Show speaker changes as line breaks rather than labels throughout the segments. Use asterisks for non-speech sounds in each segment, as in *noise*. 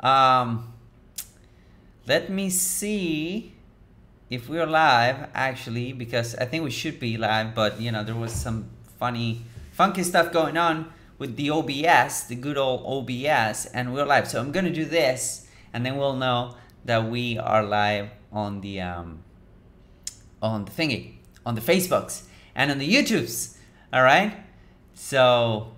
Um, let me see if we're live actually, because I think we should be live, but you know, there was some funny, funky stuff going on with the OBS, the good old OBS, and we're live. So I'm gonna do this, and then we'll know that we are live on the um, on the thingy, on the Facebooks, and on the YouTubes. All right. So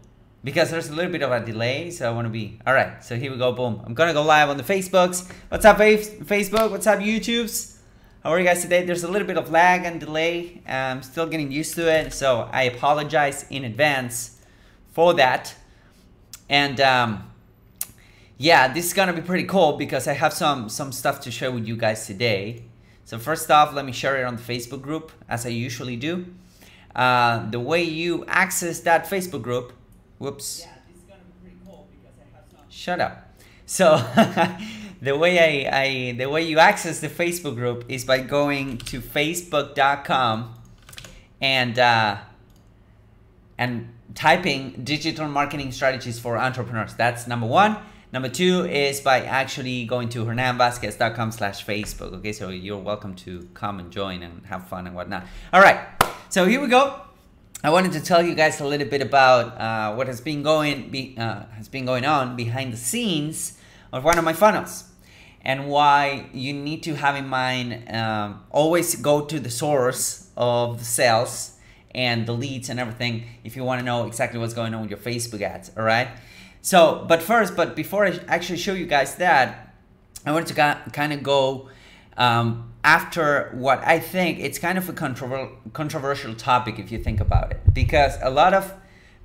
because there's a little bit of a delay, so I want to be all right. So here we go. Boom. I'm gonna go live on the Facebooks. What's up, Facebook? What's up, YouTubes? How are you guys today? There's a little bit of lag and delay. I'm still getting used to it, so I apologize in advance for that. And um, yeah, this is gonna be pretty cool because I have some some stuff to share with you guys today. So first off, let me share it on the Facebook group as I usually do. Uh, the way you access that Facebook group, whoops. Yeah, this is gonna be pretty cool because I have. Shut up. So *laughs* the way I, I the way you access the Facebook group is by going to facebook.com and uh, and typing digital marketing strategies for entrepreneurs. That's number one. Number two is by actually going to hernanvazquez.com slash Facebook. Okay, so you're welcome to come and join and have fun and whatnot. All right, so here we go. I wanted to tell you guys a little bit about uh, what has been going be, uh, has been going on behind the scenes of one of my funnels, and why you need to have in mind um, always go to the source of the sales and the leads and everything if you want to know exactly what's going on with your Facebook ads, all right? So, but first, but before I actually show you guys that, I wanted to kind of go um, after what I think it's kind of a controver- controversial topic if you think about it, because a lot of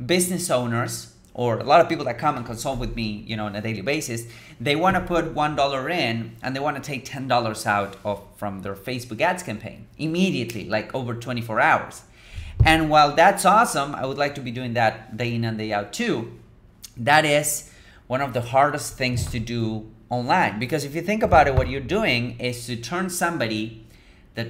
business owners or a lot of people that come and consult with me, you know, on a daily basis, they want to put one dollar in and they want to take ten dollars out of from their Facebook ads campaign immediately, like over 24 hours. And while that's awesome, I would like to be doing that day in and day out too. That is one of the hardest things to do online because if you think about it, what you're doing is to turn somebody that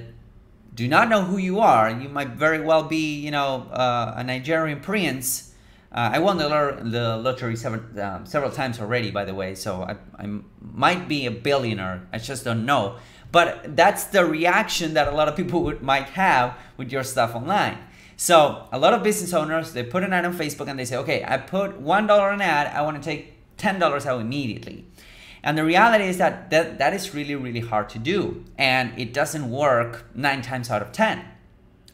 do not know who you are. You might very well be, you know, uh, a Nigerian prince. Uh, I won the, the lottery several, um, several times already, by the way, so I, I might be a billionaire. I just don't know. But that's the reaction that a lot of people *laughs* would, might have with your stuff online. So a lot of business owners they put an ad on Facebook and they say, okay, I put one dollar an ad, I want to take ten dollars out immediately. And the reality is that, that that is really, really hard to do. And it doesn't work nine times out of 10.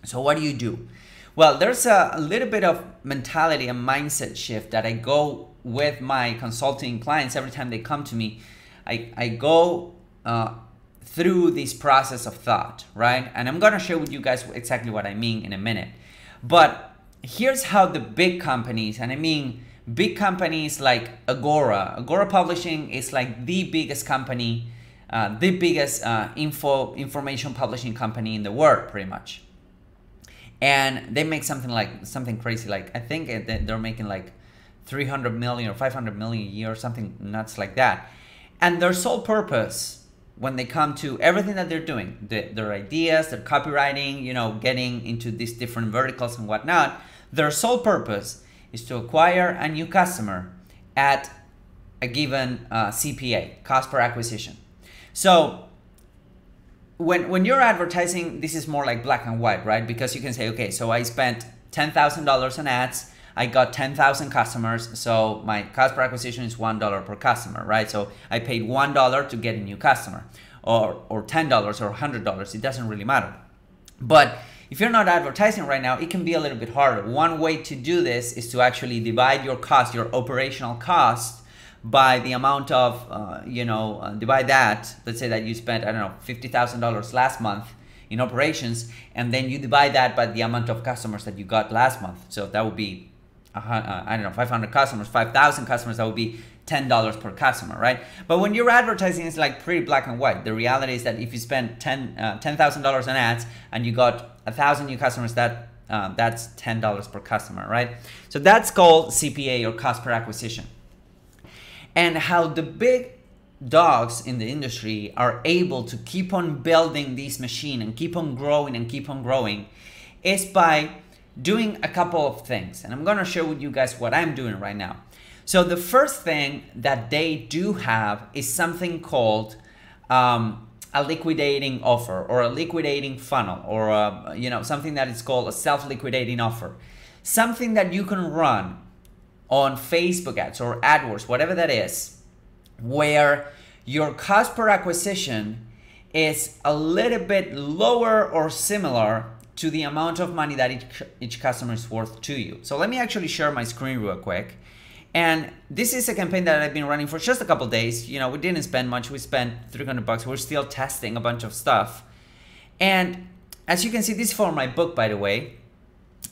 So, what do you do? Well, there's a, a little bit of mentality and mindset shift that I go with my consulting clients every time they come to me. I, I go uh, through this process of thought, right? And I'm gonna share with you guys exactly what I mean in a minute. But here's how the big companies, and I mean big companies like Agora, Agora Publishing is like the biggest company, uh, the biggest uh, info information publishing company in the world, pretty much. And they make something like something crazy, like I think they're making like 300 million or 500 million a year or something nuts like that. And their sole purpose when they come to everything that they're doing, the, their ideas, their copywriting, you know, getting into these different verticals and whatnot, their sole purpose is to acquire a new customer at a given uh, CPA, cost per acquisition. So when, when you're advertising, this is more like black and white, right? Because you can say, okay, so I spent $10,000 on ads I got 10,000 customers, so my cost per acquisition is $1 per customer, right? So I paid $1 to get a new customer, or, or $10 or $100, it doesn't really matter. But if you're not advertising right now, it can be a little bit harder. One way to do this is to actually divide your cost, your operational cost, by the amount of, uh, you know, uh, divide that. Let's say that you spent, I don't know, $50,000 last month in operations, and then you divide that by the amount of customers that you got last month. So that would be uh, I don't know, 500 customers, 5,000 customers, that would be $10 per customer, right? But when you're advertising, it's like pretty black and white. The reality is that if you spend 10 uh, $10,000 on ads and you got a thousand new customers, that uh, that's $10 per customer, right? So that's called CPA or cost per acquisition. And how the big dogs in the industry are able to keep on building this machine and keep on growing and keep on growing is by doing a couple of things. And I'm to share with you guys what I'm doing right now. So the first thing that they do have is something called um, a liquidating offer or a liquidating funnel or a, you know something that is called a self-liquidating offer. Something that you can run on Facebook ads or AdWords, whatever that is, where your cost per acquisition is a little bit lower or similar to the amount of money that each, each customer is worth to you. So let me actually share my screen real quick. And this is a campaign that I've been running for just a couple days. You know, we didn't spend much. We spent 300 bucks. We're still testing a bunch of stuff. And as you can see, this is for my book, by the way.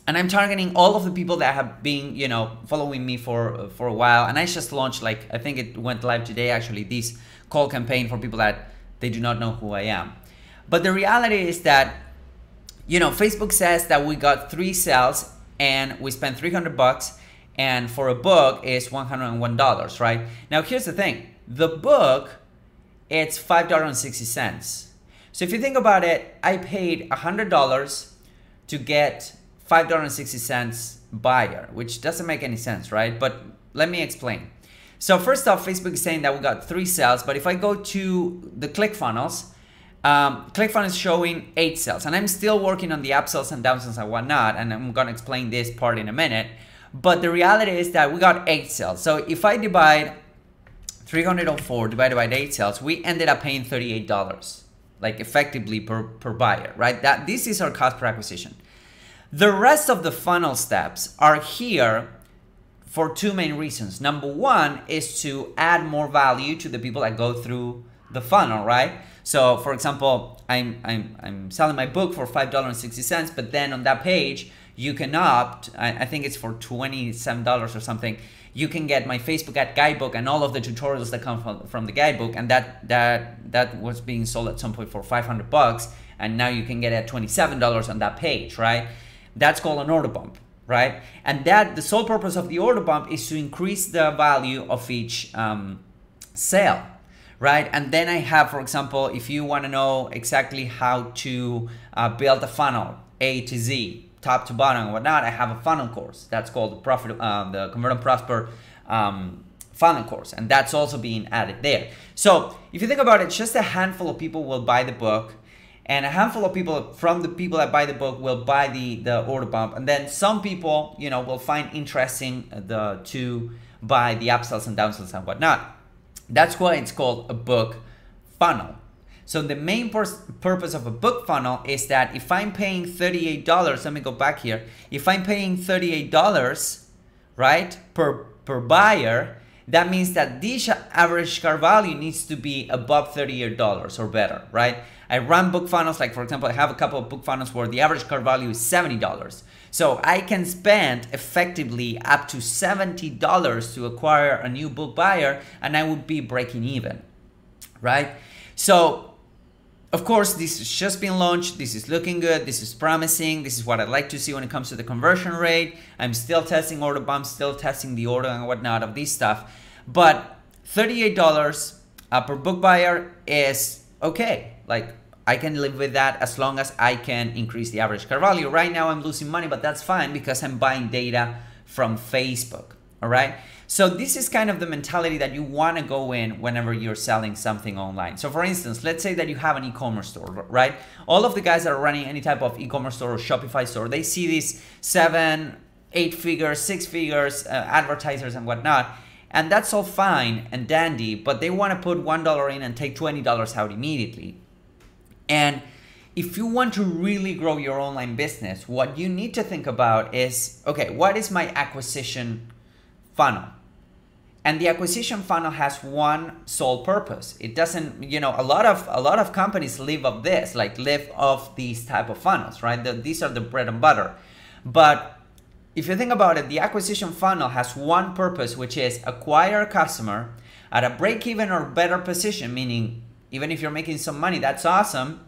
And I'm targeting all of the people that have been, you know, following me for for a while. And I just launched, like, I think it went live today, actually, this call campaign for people that they do not know who I am. But the reality is that, you know, Facebook says that we got three sales and we spent 300 bucks and for a book is $101, right? Now here's the thing. The book it's $5.60. So if you think about it, I paid $100 to get $5.60 buyer, which doesn't make any sense, right? But let me explain. So first off, Facebook is saying that we got three sales, but if I go to the ClickFunnels, um, ClickFunnels is showing eight sales, and I'm still working on the upsells and downsells and whatnot, and I'm gonna explain this part in a minute. But the reality is that we got eight sales. So if I divide 304 divided by eight sales, we ended up paying $38, like effectively per, per buyer, right? That This is our cost per acquisition. The rest of the funnel steps are here for two main reasons. Number one is to add more value to the people that go through the funnel, right? So for example, I'm, I'm, I'm selling my book for $5.60, but then on that page, you can opt, I, think it's for $27 or something, you can get my Facebook ad guidebook and all of the tutorials that come from, from the guidebook and that that that was being sold at some point for 500 bucks and now you can get it at $27 on that page, right? That's called an order bump, right? And that the sole purpose of the order bump is to increase the value of each um, sale, right? And then I have, for example, if you want to know exactly how to uh, build a funnel A to Z, top to bottom and whatnot, I have a funnel course. That's called the profit, uh, the Convert and Prosper um, funnel course, and that's also being added there. So if you think about it, just a handful of people will buy the book, and a handful of people from the people that buy the book will buy the the order bump, and then some people, you know, will find interesting the to buy the upsells and downsells and whatnot. That's why it's called a book funnel. So the main purpose of a book funnel is that if I'm paying $38, let me go back here. If I'm paying $38, right, per, per buyer, that means that this average cart value needs to be above $38 or better, right? I run book funnels, like for example, I have a couple of book funnels where the average cart value is $70. So I can spend effectively up to $70 to acquire a new book buyer and I would be breaking even, right? So of course, this has just been launched. This is looking good. This is promising. This is what I'd like to see when it comes to the conversion rate. I'm still testing order bumps, still testing the order and whatnot of this stuff. But $38 uh, per book buyer is okay. Like I can live with that as long as I can increase the average cart value. Right now I'm losing money, but that's fine because I'm buying data from Facebook. All right. So this is kind of the mentality that you want to go in whenever you're selling something online. So for instance, let's say that you have an e-commerce store, right? All of the guys that are running any type of e-commerce store or Shopify store, they see these seven, eight figures, six figures, uh, advertisers and whatnot. And that's all fine and dandy, but they want to put $1 in and take $20 out immediately. And if you want to really grow your online business, what you need to think about is okay, what is my acquisition funnel? and the acquisition funnel has one sole purpose. It doesn't you know a lot of a lot of companies live of this like live of these type of funnels right? The, these are the bread and butter. But if you think about it the acquisition funnel has one purpose which is acquire a customer at a break even or better position meaning even if you're making some money that's awesome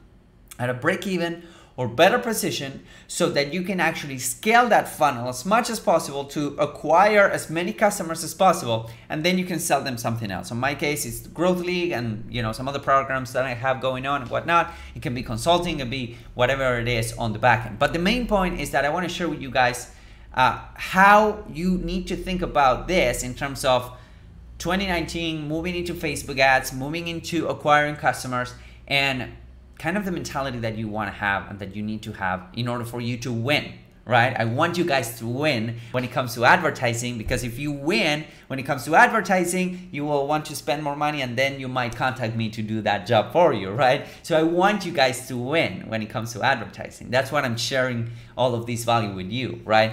at a break even or better position so that you can actually scale that funnel as much as possible to acquire as many customers as possible and then you can sell them something else. In my case, it's Growth League and you know some other programs that I have going on and whatnot. It can be consulting, it can be whatever it is on the back end. But the main point is that I want to share with you guys uh, how you need to think about this in terms of 2019 moving into Facebook ads, moving into acquiring customers, and kind of the mentality that you want to have and that you need to have in order for you to win right? I want you guys to win when it comes to advertising because if you win when it comes to advertising, you will want to spend more money and then you might contact me to do that job for you, right? So I want you guys to win when it comes to advertising. That's what I'm sharing all of this value with you, right?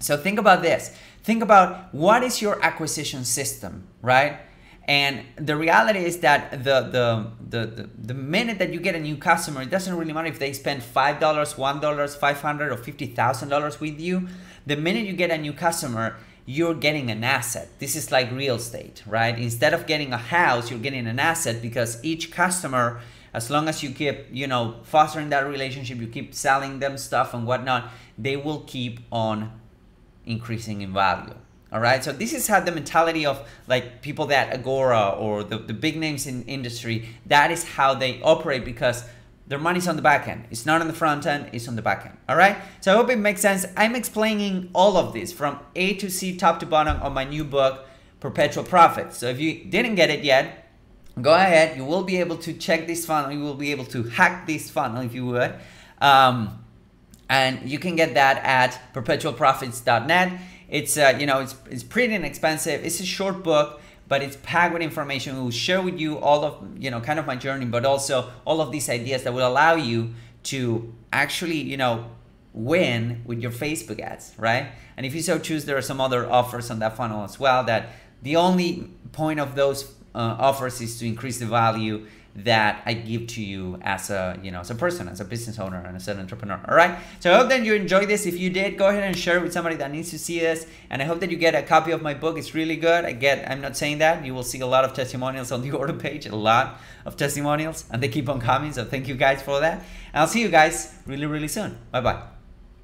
So think about this. Think about what is your acquisition system, right? And the reality is that the, the, the, the, minute that you get a new customer, it doesn't really matter if they spend $5, $1, 500 or $50,000 with you. The minute you get a new customer, you're getting an asset. This is like real estate, right? Instead of getting a house, you're getting an asset because each customer, as long as you keep, you know, fostering that relationship, you keep selling them stuff and whatnot, they will keep on increasing in value. All right. So this is how the mentality of like people that Agora or the, the big names in industry, that is how they operate because their money's on the back end. It's not on the front end, it's on the back end. All right. So I hope it makes sense. I'm explaining all of this from A to C, top to bottom on my new book, Perpetual Profits. So if you didn't get it yet, go ahead. You will be able to check this funnel. You will be able to hack this funnel if you would. Um, and you can get that at perpetualprofits.net. It's uh, you know it's it's pretty inexpensive. It's a short book, but it's packed with information. We will share with you all of you know kind of my journey, but also all of these ideas that will allow you to actually you know win with your Facebook ads, right? And if you so choose, there are some other offers on that funnel as well. That the only point of those uh, offers is to increase the value that I give to you as a you know as a person, as a business owner, and as an entrepreneur. All right. So I hope that you enjoyed this. If you did, go ahead and share it with somebody that needs to see this. And I hope that you get a copy of my book. It's really good. I get. I'm not saying that. You will see a lot of testimonials on the *laughs* order page. A lot of testimonials, and they keep on coming. So thank you guys for that. And I'll see you guys really really soon. Bye bye.